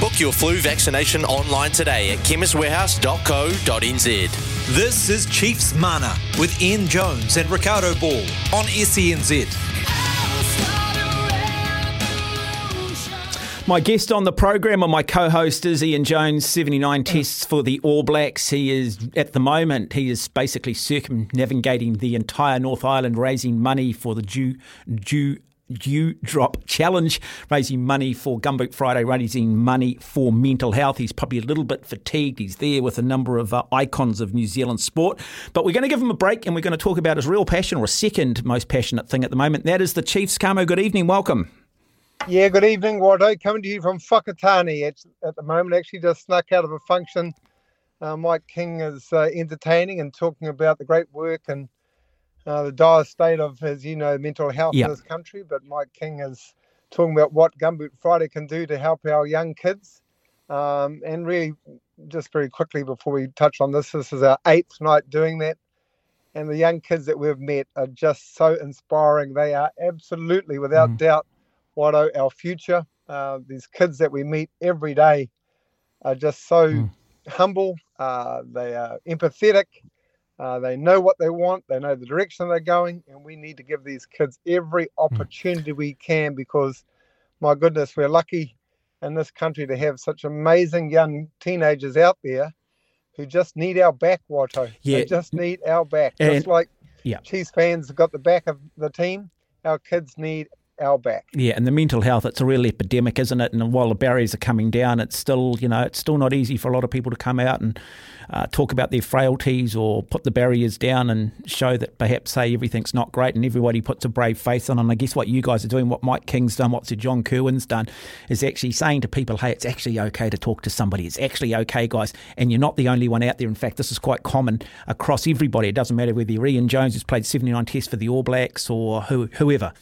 Book your flu vaccination online today at chemistwarehouse.co.nz. This is Chiefs Mana with Ian Jones and Ricardo Ball on SENZ. My guest on the program and my co-host is Ian Jones, 79 tests for the All Blacks. He is, at the moment, he is basically circumnavigating the entire North Island, raising money for the due Dew Dew Drop Challenge, raising money for Gumboot Friday, raising money for mental health. He's probably a little bit fatigued. He's there with a number of uh, icons of New Zealand sport. But we're going to give him a break and we're going to talk about his real passion, or a second most passionate thing at the moment. That is the Chiefs. Kamo, good evening. Welcome. Yeah, good evening, Watto. Coming to you from Whakatane it's, at the moment. Actually, just snuck out of a function. Uh, Mike King is uh, entertaining and talking about the great work and uh, the dire state of, as you know, mental health yep. in this country. But Mike King is talking about what Gumboot Friday can do to help our young kids. Um, and really, just very quickly before we touch on this, this is our eighth night doing that. And the young kids that we've met are just so inspiring. They are absolutely, without mm. doubt, what our future. Uh, these kids that we meet every day are just so mm. humble. Uh, they are empathetic. Uh, they know what they want, they know the direction they're going, and we need to give these kids every hmm. opportunity we can because, my goodness, we're lucky in this country to have such amazing young teenagers out there who just need our back, Watto. Yeah. They just need our back. And, just like yeah. Chiefs fans have got the back of the team, our kids need our back. Yeah, and the mental health, it's a real epidemic, isn't it? And while the barriers are coming down, it's still, you know, it's still not easy for a lot of people to come out and uh, talk about their frailties or put the barriers down and show that perhaps, say, everything's not great and everybody puts a brave face on. And I guess what you guys are doing, what Mike King's done, what Sir John Kirwan's done, is actually saying to people, hey, it's actually okay to talk to somebody. It's actually okay, guys. And you're not the only one out there. In fact, this is quite common across everybody. It doesn't matter whether you're Ian Jones, who's played 79 tests for the All Blacks, or who, whoever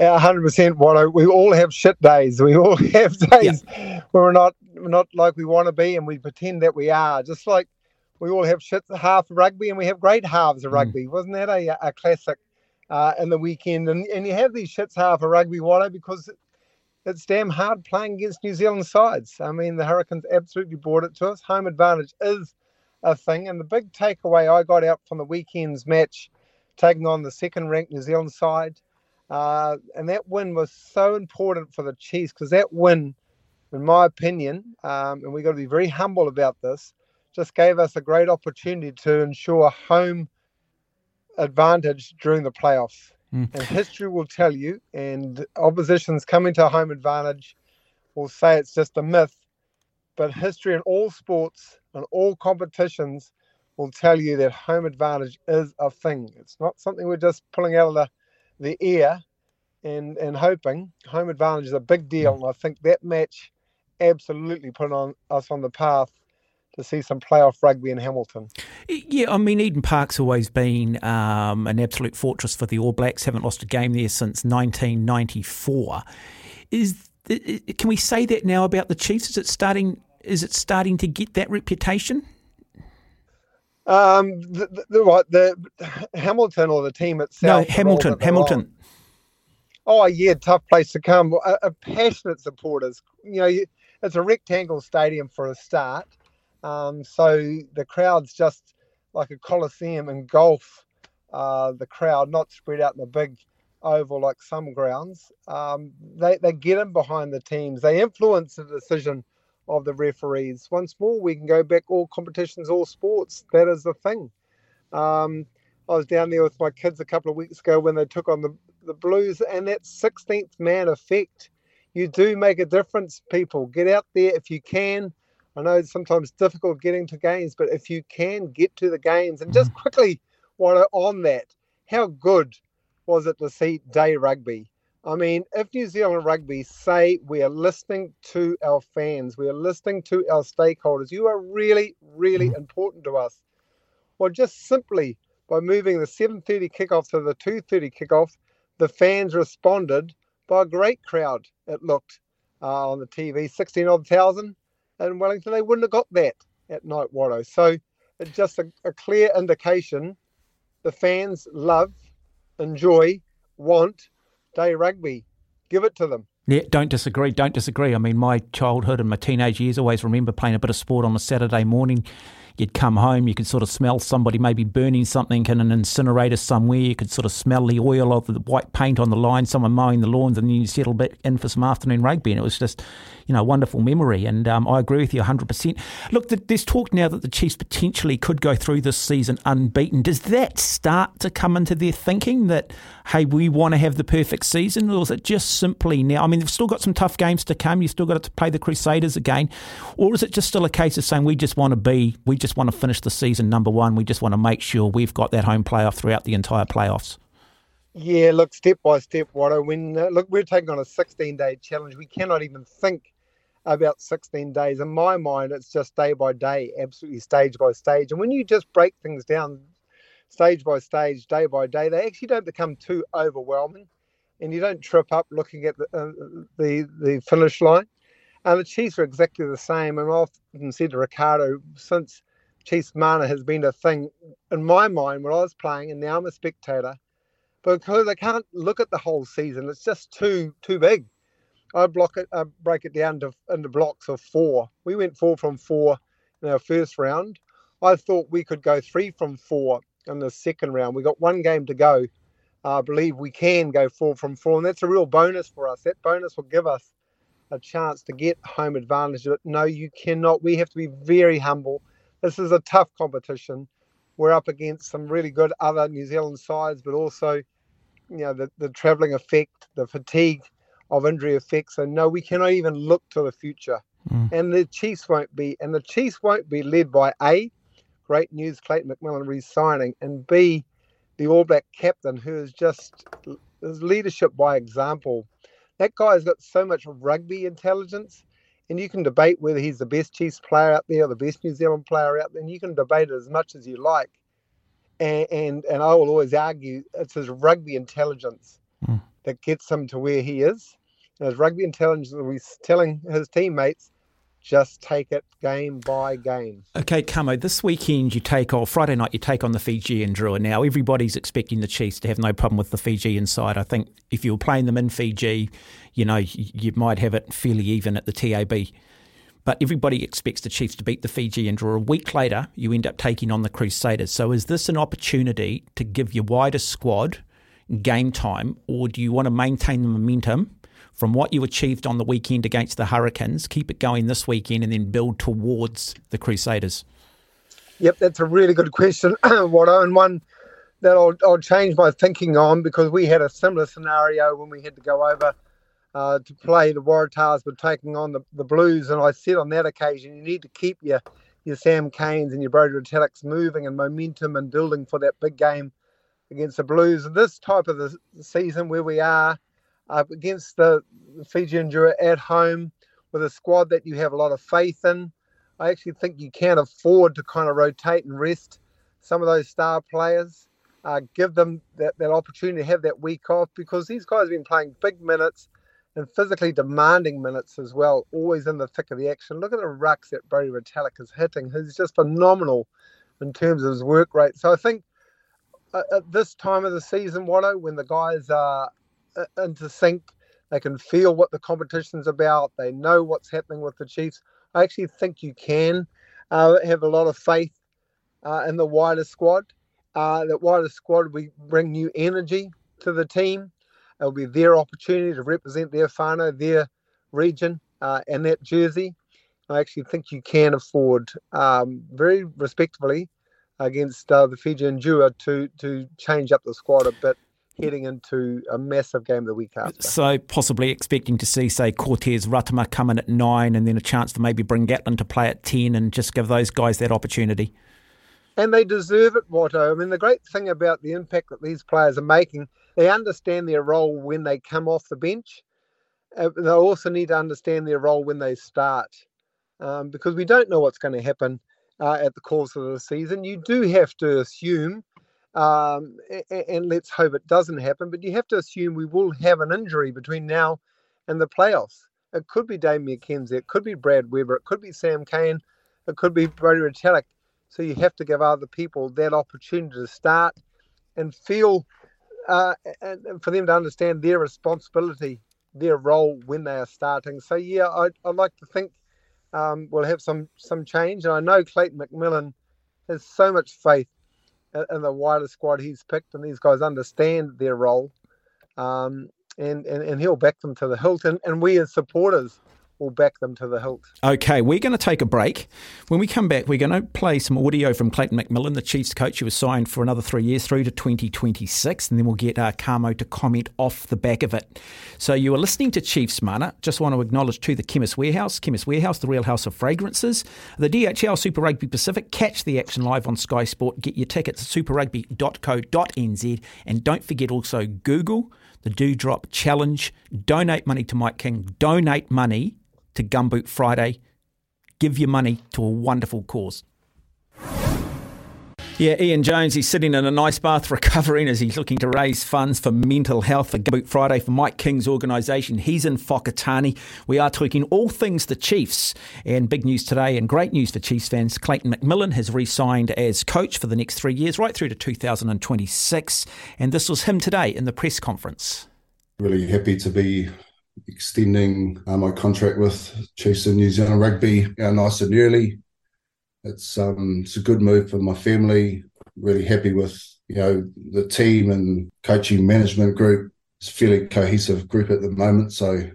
hundred percent. What we all have shit days. We all have days yeah. where we're not we're not like we want to be, and we pretend that we are. Just like we all have shit half of rugby, and we have great halves of mm. rugby. Wasn't that a, a classic uh, in the weekend? And and you have these shits half of rugby, Watto, because it's damn hard playing against New Zealand sides. I mean, the Hurricanes absolutely brought it to us. Home advantage is a thing, and the big takeaway I got out from the weekend's match, taking on the second-ranked New Zealand side uh, and that win was so important for the Chiefs because that win, in my opinion, um, and we've got to be very humble about this, just gave us a great opportunity to ensure home advantage during the playoffs. Mm. And history will tell you, and oppositions coming to home advantage will say it's just a myth. But history in all sports and all competitions will tell you that home advantage is a thing. It's not something we're just pulling out of the the air and and hoping home advantage is a big deal. And I think that match absolutely put on us on the path to see some playoff rugby in Hamilton. Yeah, I mean Eden Park's always been um, an absolute fortress for the All Blacks. Haven't lost a game there since 1994. Is can we say that now about the Chiefs? Is it starting? Is it starting to get that reputation? Um, the, the, the, the Hamilton or the team itself. No, Hamilton. Hamilton. Oh yeah, tough place to come. A, a passionate supporters. You know, it's a rectangle stadium for a start, um, so the crowd's just like a coliseum in golf. Uh, the crowd not spread out in a big oval like some grounds. Um, they they get in behind the teams. They influence the decision of the referees. Once more, we can go back all competitions, all sports. That is the thing. Um, I was down there with my kids a couple of weeks ago when they took on the, the Blues, and that 16th man effect. You do make a difference, people. Get out there if you can. I know it's sometimes difficult getting to games, but if you can get to the games, and just mm. quickly, what on that, how good was it to see day rugby? I mean, if New Zealand Rugby say we are listening to our fans, we are listening to our stakeholders, you are really, really mm. important to us. Well, just simply by moving the 7:30 kickoff to the 2:30 kickoff, the fans responded by a great crowd. It looked uh, on the TV, 16 odd thousand in Wellington. They wouldn't have got that at Night Watto. So it's just a, a clear indication the fans love, enjoy, want day rugby. Give it to them. Yeah, don't disagree. Don't disagree. I mean, my childhood and my teenage years always remember playing a bit of sport on a Saturday morning you'd come home, you could sort of smell somebody maybe burning something in an incinerator somewhere. You could sort of smell the oil of the white paint on the line, someone mowing the lawns, and then you settle back in for some afternoon rugby. And it was just, you know, a wonderful memory. And um, I agree with you 100%. Look, there's talk now that the Chiefs potentially could go through this season unbeaten. Does that start to come into their thinking that, hey, we want to have the perfect season? Or is it just simply now? I mean, they've still got some tough games to come. You've still got to play the Crusaders again. Or is it just still a case of saying we just want to be, we just want to finish the season number one. We just want to make sure we've got that home playoff throughout the entire playoffs. Yeah, look, step by step, Watto. When uh, look, we're taking on a 16-day challenge. We cannot even think about 16 days. In my mind, it's just day by day, absolutely stage by stage. And when you just break things down, stage by stage, day by day, they actually don't become too overwhelming, and you don't trip up looking at the uh, the, the finish line. And the Chiefs are exactly the same. And I've often said to Ricardo, since Chiefs mana has been a thing in my mind when I was playing, and now I'm a spectator, because I can't look at the whole season. It's just too too big. I block it, I break it down to into blocks of four. We went four from four in our first round. I thought we could go three from four in the second round. We got one game to go. I believe we can go four from four, and that's a real bonus for us. That bonus will give us a chance to get home advantage. But no, you cannot. We have to be very humble. This is a tough competition. We're up against some really good other New Zealand sides, but also, you know, the, the travelling effect, the fatigue of injury effects. So no, we cannot even look to the future. Mm. And the Chiefs won't be, and the Chiefs won't be led by A, great news, Clayton McMillan resigning, and B, the All Black captain who is just his leadership by example that guy's got so much rugby intelligence, and you can debate whether he's the best Chiefs player out there or the best New Zealand player out there, and you can debate it as much as you like. And and, and I will always argue it's his rugby intelligence mm. that gets him to where he is. And his rugby intelligence he's telling his teammates just take it game by game. Okay, Kamo, this weekend you take on, Friday night you take on the Fijian Drua. Now, everybody's expecting the Chiefs to have no problem with the Fijian side. I think if you were playing them in Fiji, you know, you might have it fairly even at the TAB. But everybody expects the Chiefs to beat the Fijian Drua. A week later, you end up taking on the Crusaders. So is this an opportunity to give your wider squad game time, or do you want to maintain the momentum from what you achieved on the weekend against the Hurricanes, keep it going this weekend, and then build towards the Crusaders? Yep, that's a really good question, Watto, and one that I'll, I'll change my thinking on because we had a similar scenario when we had to go over uh, to play the Waratahs, but taking on the, the Blues. And I said on that occasion, you need to keep your your Sam Canes and your Brodie Retallicks moving and momentum and building for that big game against the Blues. This type of the season where we are, uh, against the Fijian Drua at home with a squad that you have a lot of faith in. I actually think you can afford to kind of rotate and rest some of those star players, uh, give them that, that opportunity to have that week off because these guys have been playing big minutes and physically demanding minutes as well, always in the thick of the action. Look at the rucks that Brodie Retallick is hitting. He's just phenomenal in terms of his work rate. So I think uh, at this time of the season, Watto, when the guys are into think They can feel what the competition's about. They know what's happening with the Chiefs. I actually think you can uh, have a lot of faith uh, in the wider squad. Uh, that wider squad will bring new energy to the team. It'll be their opportunity to represent their whānau, their region, uh, and that jersey. I actually think you can afford um, very respectfully against uh, the Fijian Drua to to change up the squad a bit heading into a massive game of the week after. So possibly expecting to see, say, Cortez Ratima come in at nine and then a chance to maybe bring Gatland to play at 10 and just give those guys that opportunity. and they deserve it, Watto. I mean, the great thing about the impact that these players are making, they understand their role when they come off the bench. Uh, they also need to understand their role when they start, um, because we don't know what's going to happen uh, at the course of the season. You do have to assume, um, and, let's hope it doesn't happen, but you have to assume we will have an injury between now and the playoffs. It could be Damian McKenzie, it could be Brad Weber, it could be Sam Cane, it could be Brodie Retallick. So you have to give other people that opportunity to start and feel, uh, and for them to understand their responsibility, their role when they are starting. So yeah, I, I'd like to think um, we'll have some some change. And I know Clayton McMillan has so much faith in the wider squad he's picked, and these guys understand their role, um, and, and and he'll back them to the hilt. And, and we as supporters will back them to the hilt. Okay, we're going to take a break. When we come back, we're going to play some audio from Clayton McMillan, the Chiefs coach who was signed for another three years through to 2026, and then we'll get uh, Kamo to comment off the back of it. So you are listening to Chiefs Mana. Just want to acknowledge to the Chemist Warehouse, Chemist Warehouse, the real house of fragrances, the DHL Super Rugby Pacific. Catch the action live on Sky Sport. Get your tickets at superrugby.co.nz, and don't forget also Google the Dewdrop Challenge. Donate money to Mike King. Donate money to Gumboot Friday. Give your money to a wonderful cause. Yeah, Ian Jones, he's sitting in a nice bath recovering as he's looking to raise funds for mental health for Gumboot Friday for Mike King's organisation. He's in Whakatane. We are talking all things the Chiefs. And big news today and great news for Chiefs fans. Clayton McMillan has re signed as coach for the next three years, right through to 2026. And this was him today in the press conference. Really happy to be extending uh, my contract with Chiefs of New Zealand Rugby uh, nice and early. It's um it's a good move for my family. Really happy with you know the team and coaching management group. It's a fairly cohesive group at the moment, so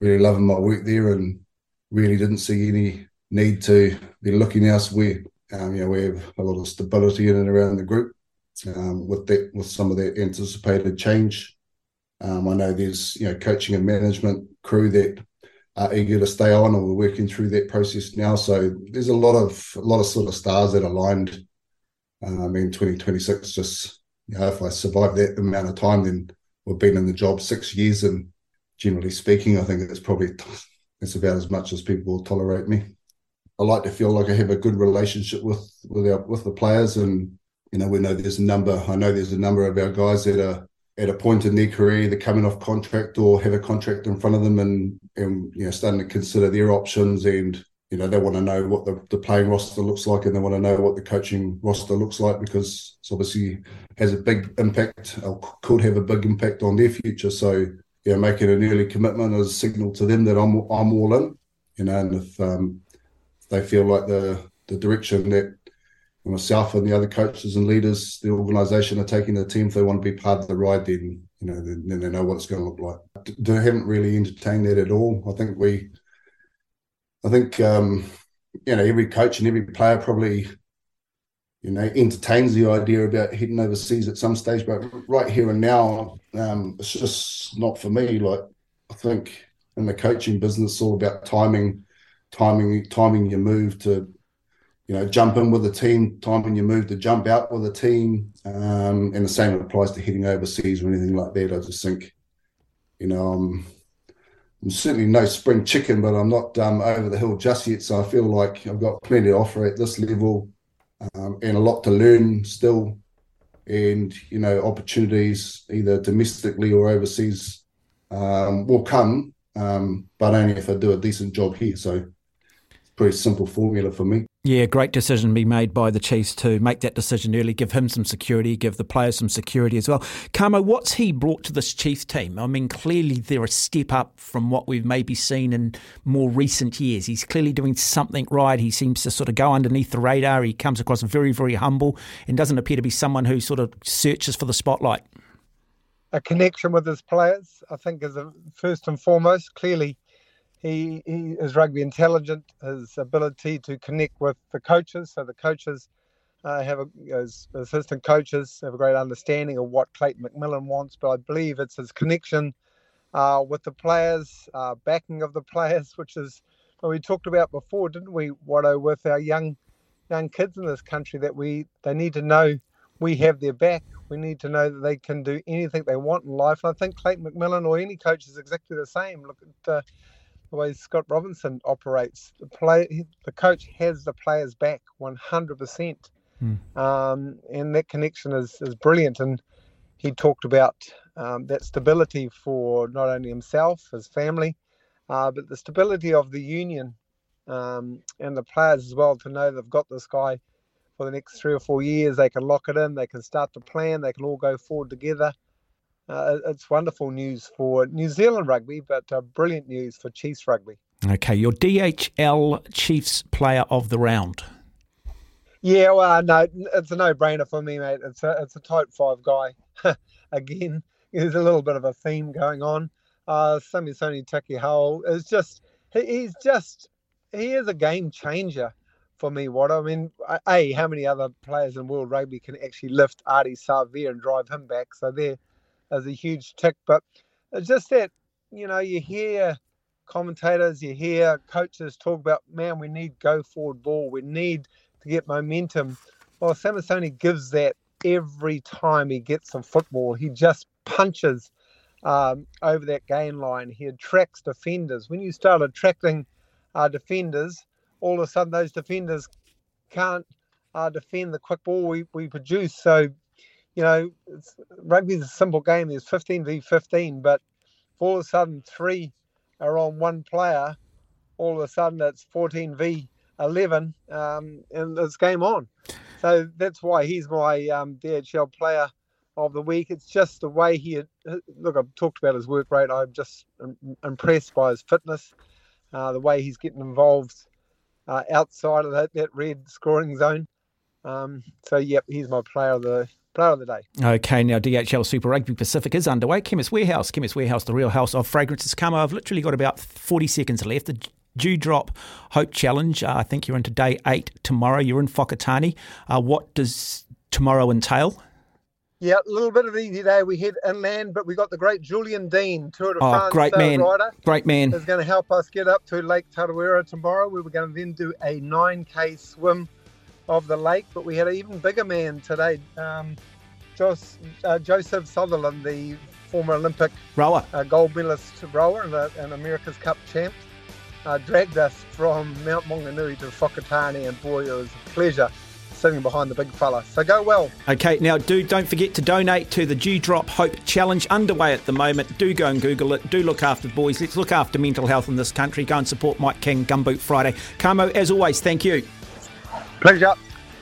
really loving my work there and really didn't see any need to be looking elsewhere. Um, you know, we have a lot of stability in and around the group um, with that with some of that anticipated change um, I know there's you know coaching and management crew that are eager to stay on, and we're working through that process now. So there's a lot of a lot of sort of stars that aligned um, in 2026. Just you know, if I survive that amount of time, then we've been in the job six years, and generally speaking, I think it's probably it's about as much as people will tolerate me. I like to feel like I have a good relationship with with our with the players, and you know we know there's a number. I know there's a number of our guys that are at a point in their career, they're coming off contract or have a contract in front of them and, and you know, starting to consider their options and, you know, they want to know what the, the playing roster looks like and they want to know what the coaching roster looks like because it's obviously has a big impact or could have a big impact on their future. So, yeah, making an early commitment is a signal to them that I'm I'm all in, you know, and if um, they feel like the the direction that myself and the other coaches and leaders, the organisation are taking the team. If they want to be part of the ride, then you know, then, then they know what it's going to look like. They haven't really entertained that at all. I think we, I think um, you know, every coach and every player probably, you know, entertains the idea about heading overseas at some stage. But right here and now, um, it's just not for me. Like I think in the coaching business, all about timing, timing, timing your move to you know, jump in with the team, time when you move to jump out with the team. Um, and the same applies to heading overseas or anything like that. I just think, you know, I'm, I'm certainly no spring chicken, but I'm not um, over the hill just yet. So I feel like I've got plenty to offer at this level um, and a lot to learn still. And, you know, opportunities either domestically or overseas um, will come, um, but only if I do a decent job here. So pretty simple formula for me. Yeah, great decision to be made by the Chiefs to make that decision early, give him some security, give the players some security as well. Kamo, what's he brought to this Chiefs team? I mean, clearly they're a step up from what we've maybe seen in more recent years. He's clearly doing something right. He seems to sort of go underneath the radar. He comes across very, very humble and doesn't appear to be someone who sort of searches for the spotlight. A connection with his players, I think, is first and foremost. Clearly, he, he is rugby intelligent. His ability to connect with the coaches, so the coaches uh, have a, as assistant coaches have a great understanding of what Clayton McMillan wants. But I believe it's his connection uh, with the players, uh, backing of the players, which is what we talked about before, didn't we, Watto, with our young young kids in this country that we they need to know we have their back. We need to know that they can do anything they want in life. And I think Clayton McMillan or any coach is exactly the same. Look at uh, the way Scott Robertson operates. The play, the coach has the players back 100%. Mm. Um, and that connection is, is brilliant. And he talked about um, that stability for not only himself, his family, uh, but the stability of the union um, and the players as well to know they've got this guy for the next three or four years. They can lock it in, they can start to plan, they can all go forward together. Uh, it's wonderful news for New Zealand rugby, but uh, brilliant news for Chiefs rugby. Okay, your DHL Chiefs player of the round. Yeah, well, no, it's a no-brainer for me, mate. It's a it's a tight five guy. Again, there's a little bit of a theme going on. Uh, Samisoni Taukei'aho is just he, he's just he is a game changer for me. What I mean, a how many other players in world rugby can actually lift Ardie Savea and drive him back? So there is a huge tick. But it's just that you know you hear commentators, you hear coaches talk about, man, we need go forward ball, we need to get momentum. Well, Samisoni gives that every time he gets some football. He just punches um, over that gain line. He attracts defenders. When you start attracting uh, defenders, all of a sudden those defenders can't uh, defend the quick ball we, we produce. So, you know, rugby is a simple game. There's 15 v 15, but all of a sudden three are on one player. All of a sudden it's 14 v 11, um, and it's game on. So that's why he's my um, DHL player of the week. It's just the way he look. I've talked about his work rate. I'm just impressed by his fitness, uh, the way he's getting involved uh, outside of that, that red scoring zone. Um, so yep, he's my player of the player of the day. Okay, now DHL Super Rugby Pacific is underway. Chemist Warehouse, Chemist Warehouse, the real house of fragrances. Come, I've literally got about 40 seconds left. The Dewdrop Hope Challenge. Uh, I think you're into day eight tomorrow. You're in Whakatane. Uh, what does tomorrow entail? Yeah, a little bit of an easy day. We head inland, but we got the great Julian Dean, Tour de oh, France great man. rider. Great man. Is going to help us get up to Lake Tarawera tomorrow. We were going to then do a 9K swim of the lake, but we had an even bigger man today, um, Jos, uh, Joseph Sullivan, the former Olympic rower, uh, gold medalist rower and, and America's Cup champ uh, dragged us from Mount Maunganui to Whakatane, and boy, it was a pleasure sitting behind the big fella. So go well. Okay, now do don't forget to donate to the Dewdrop Hope Challenge underway at the moment. Do go and Google it. Do look after the boys. Let's look after mental health in this country. Go and support Mike King Gumboot Friday. Kamo, as always, thank you. Pleasure.